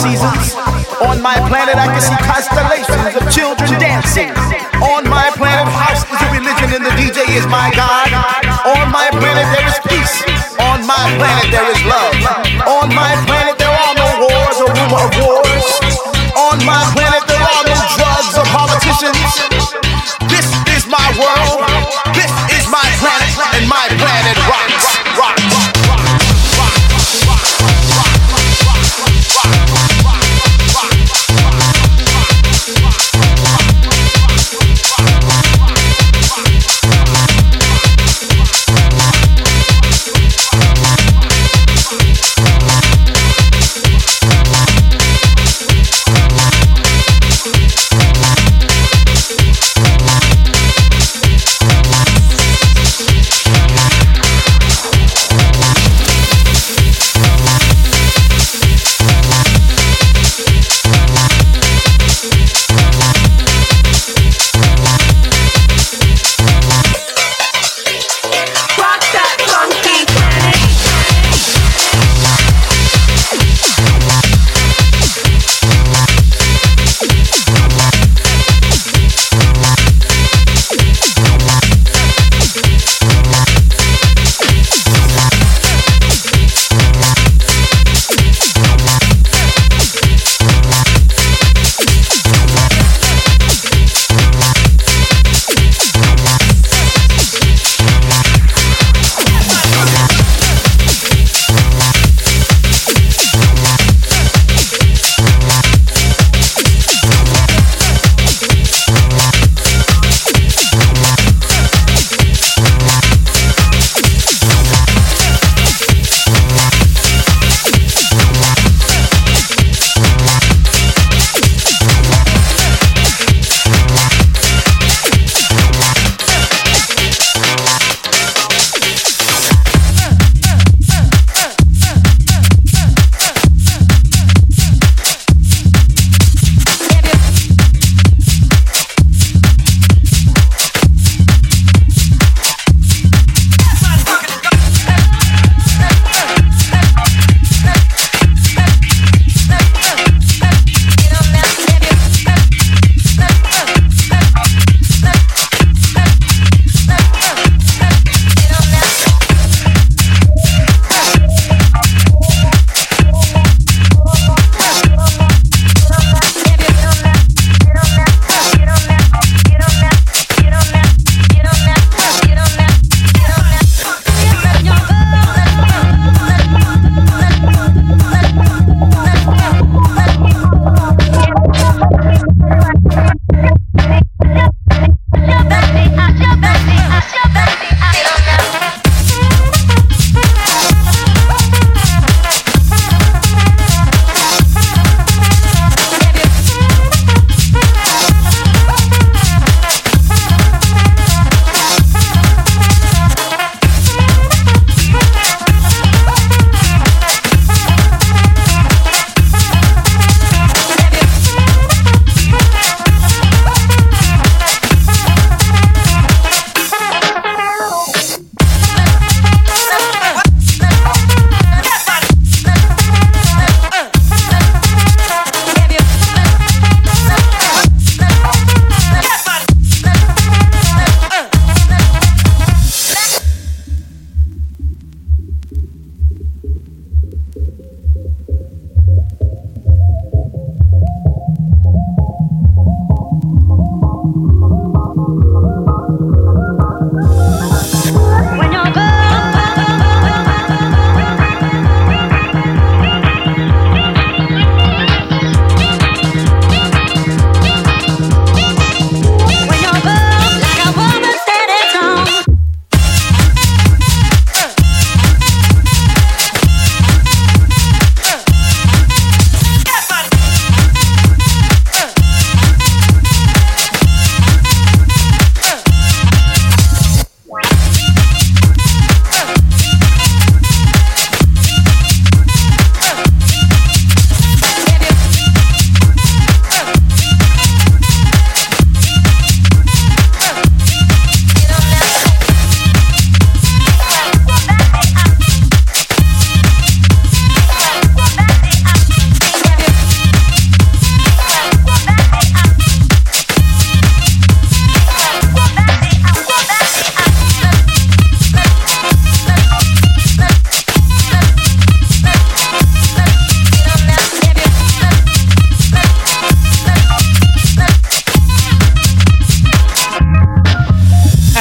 seasons. On my planet, I can see constellations of children dancing. On my planet, house is a religion, and the DJ is my God.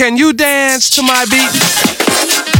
can you dance to my beat?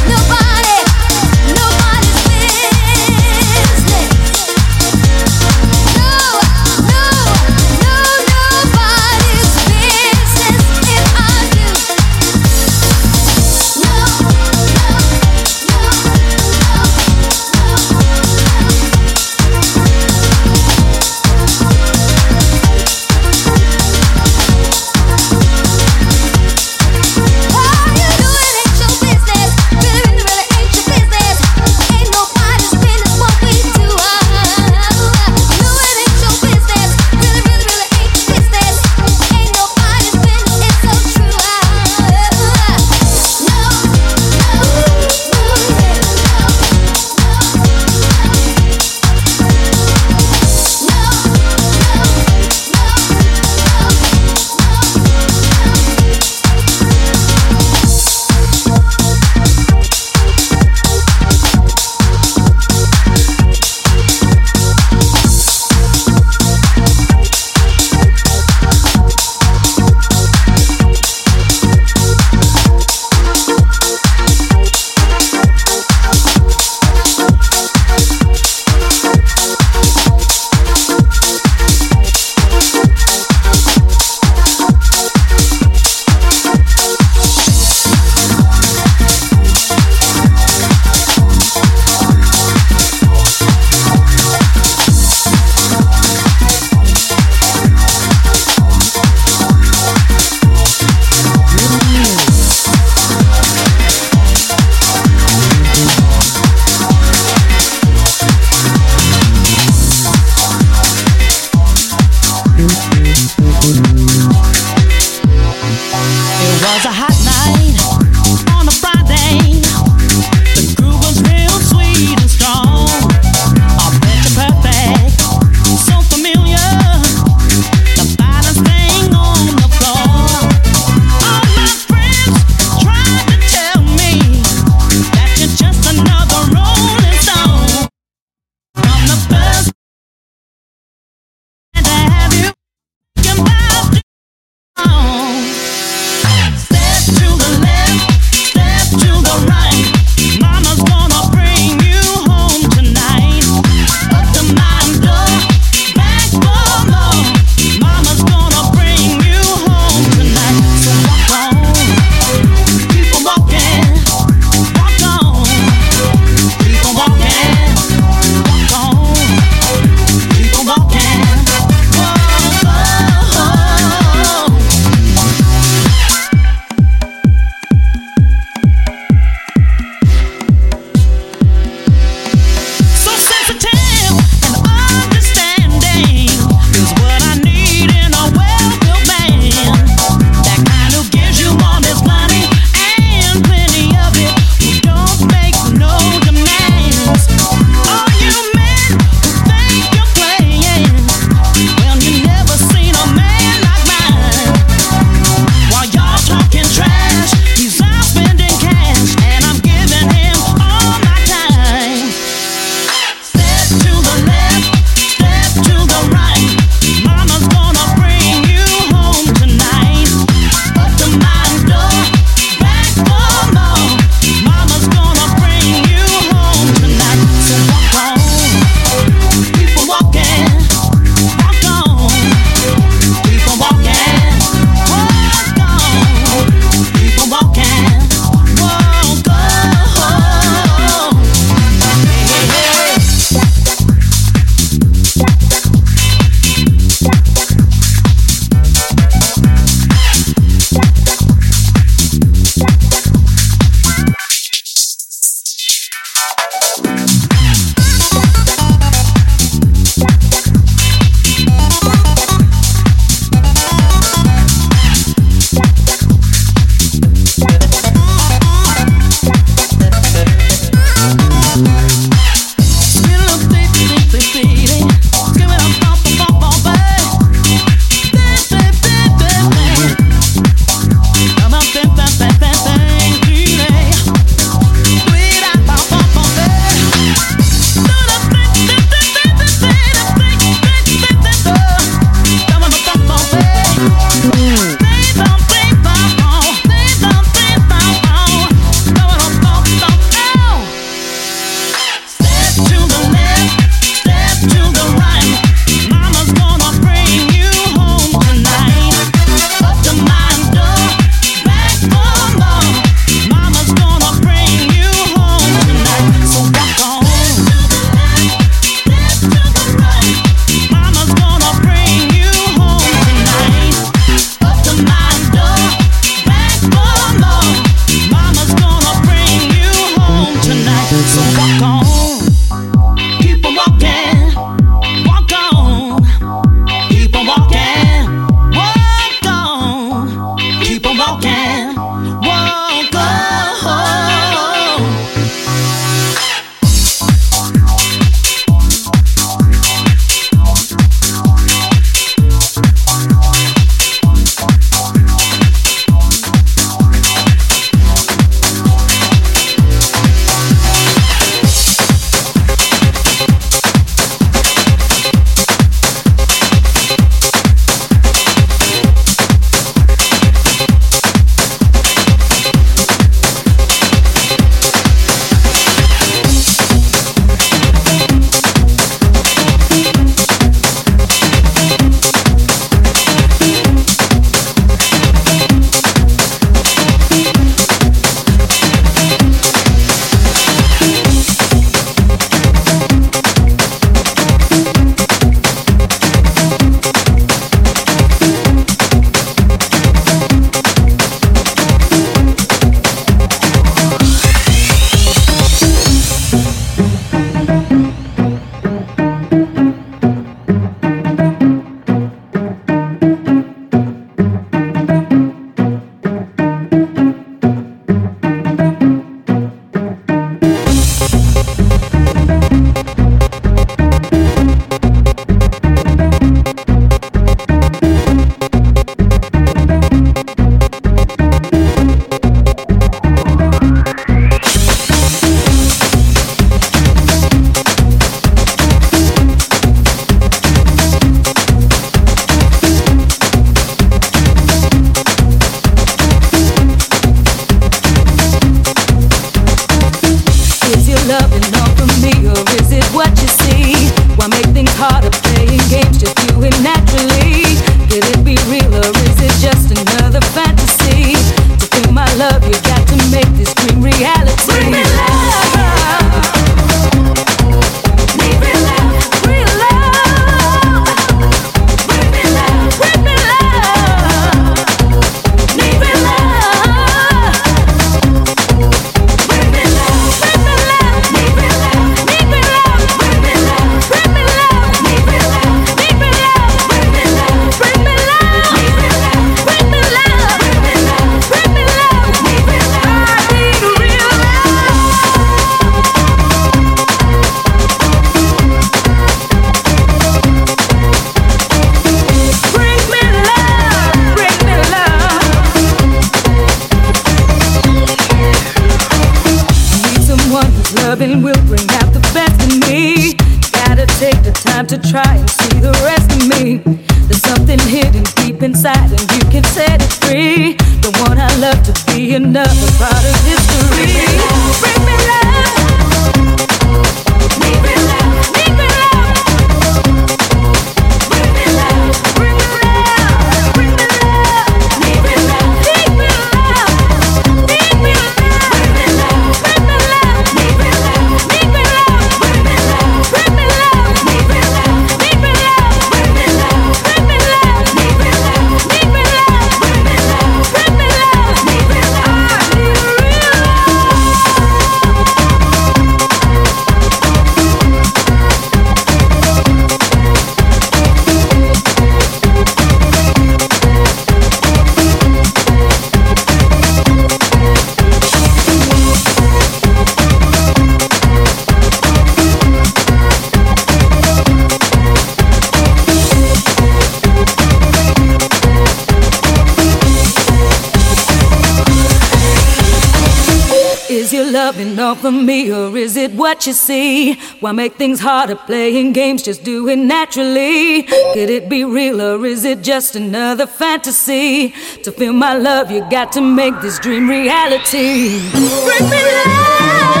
For me, or is it what you see? Why make things harder playing games? Just do it naturally. Could it be real, or is it just another fantasy? To feel my love, you got to make this dream reality. Bring me love.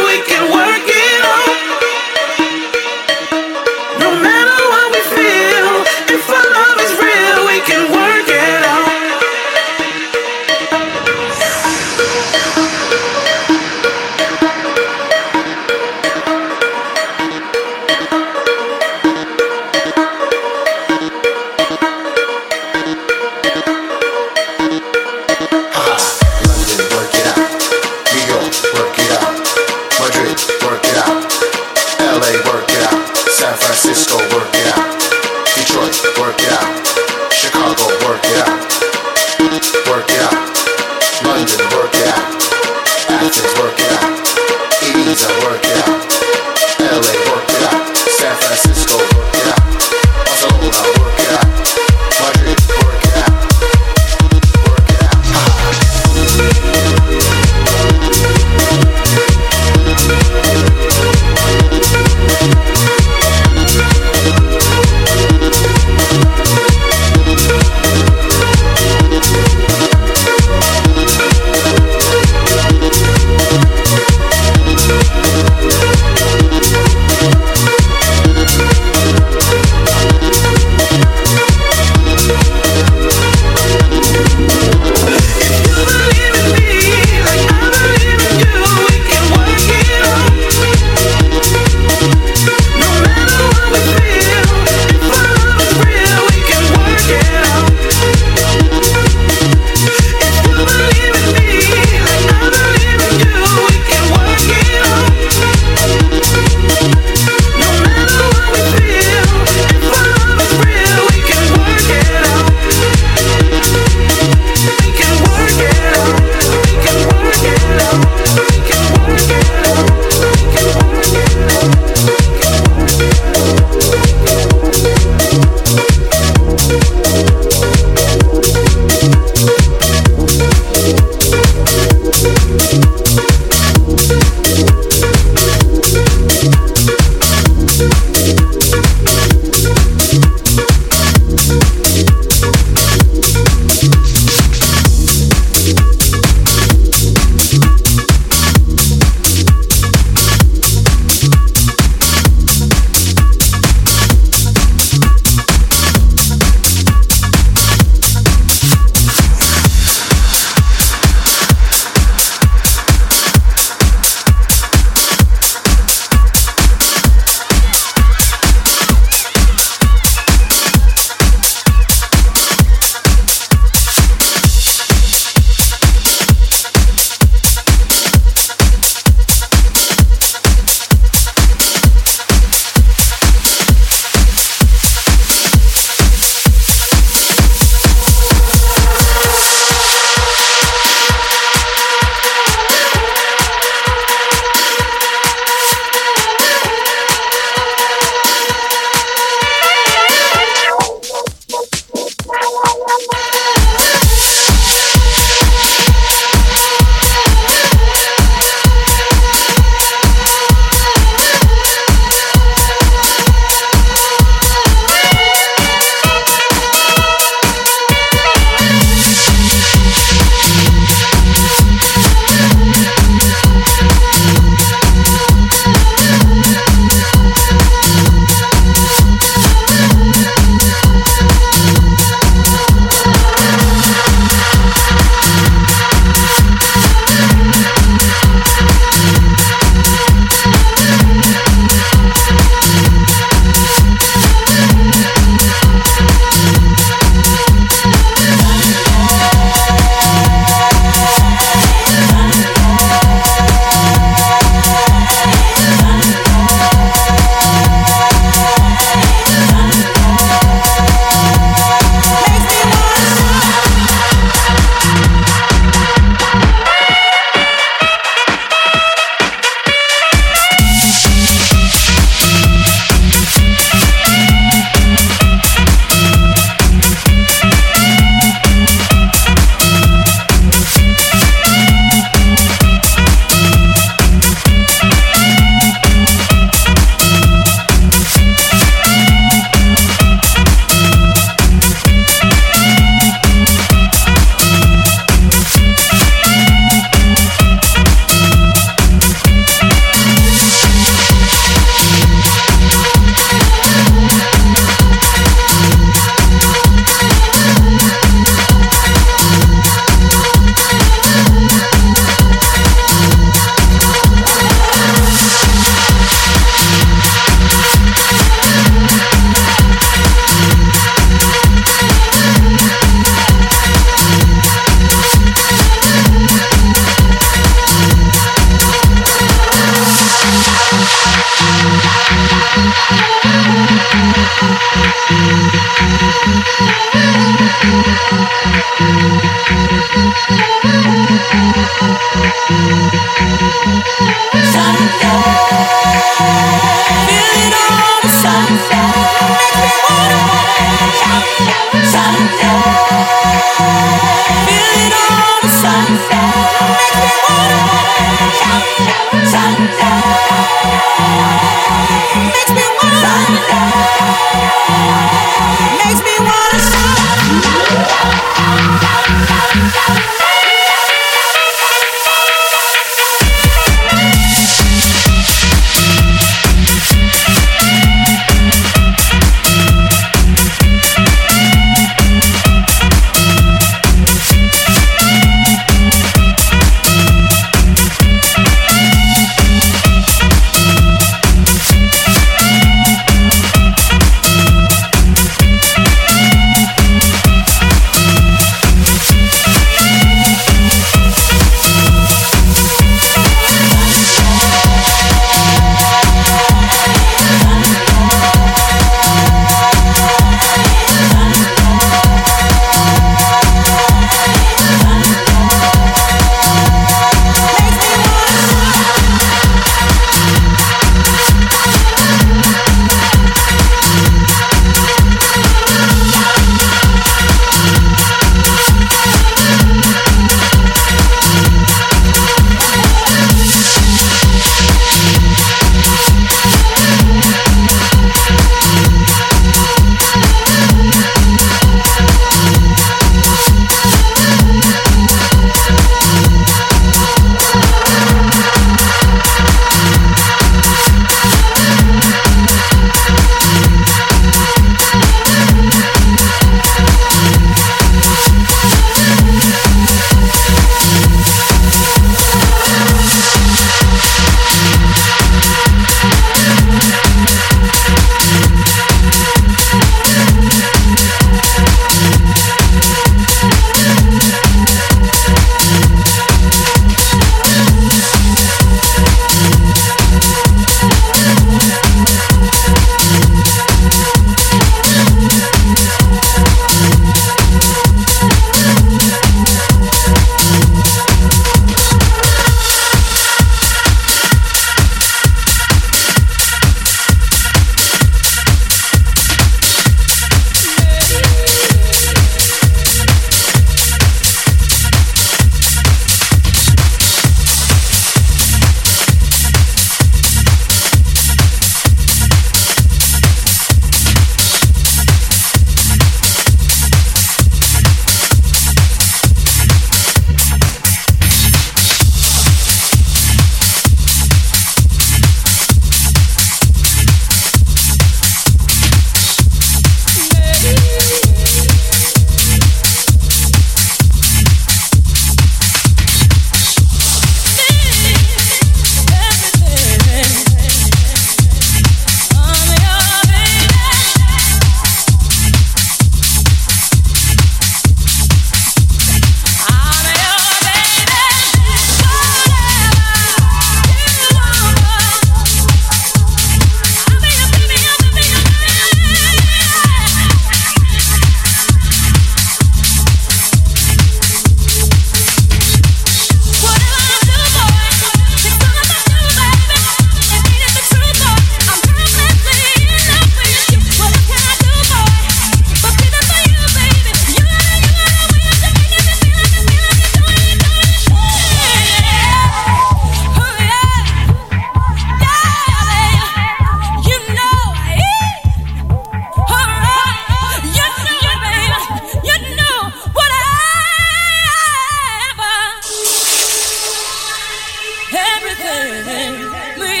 Hey, hey, hey,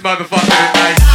motherfucker.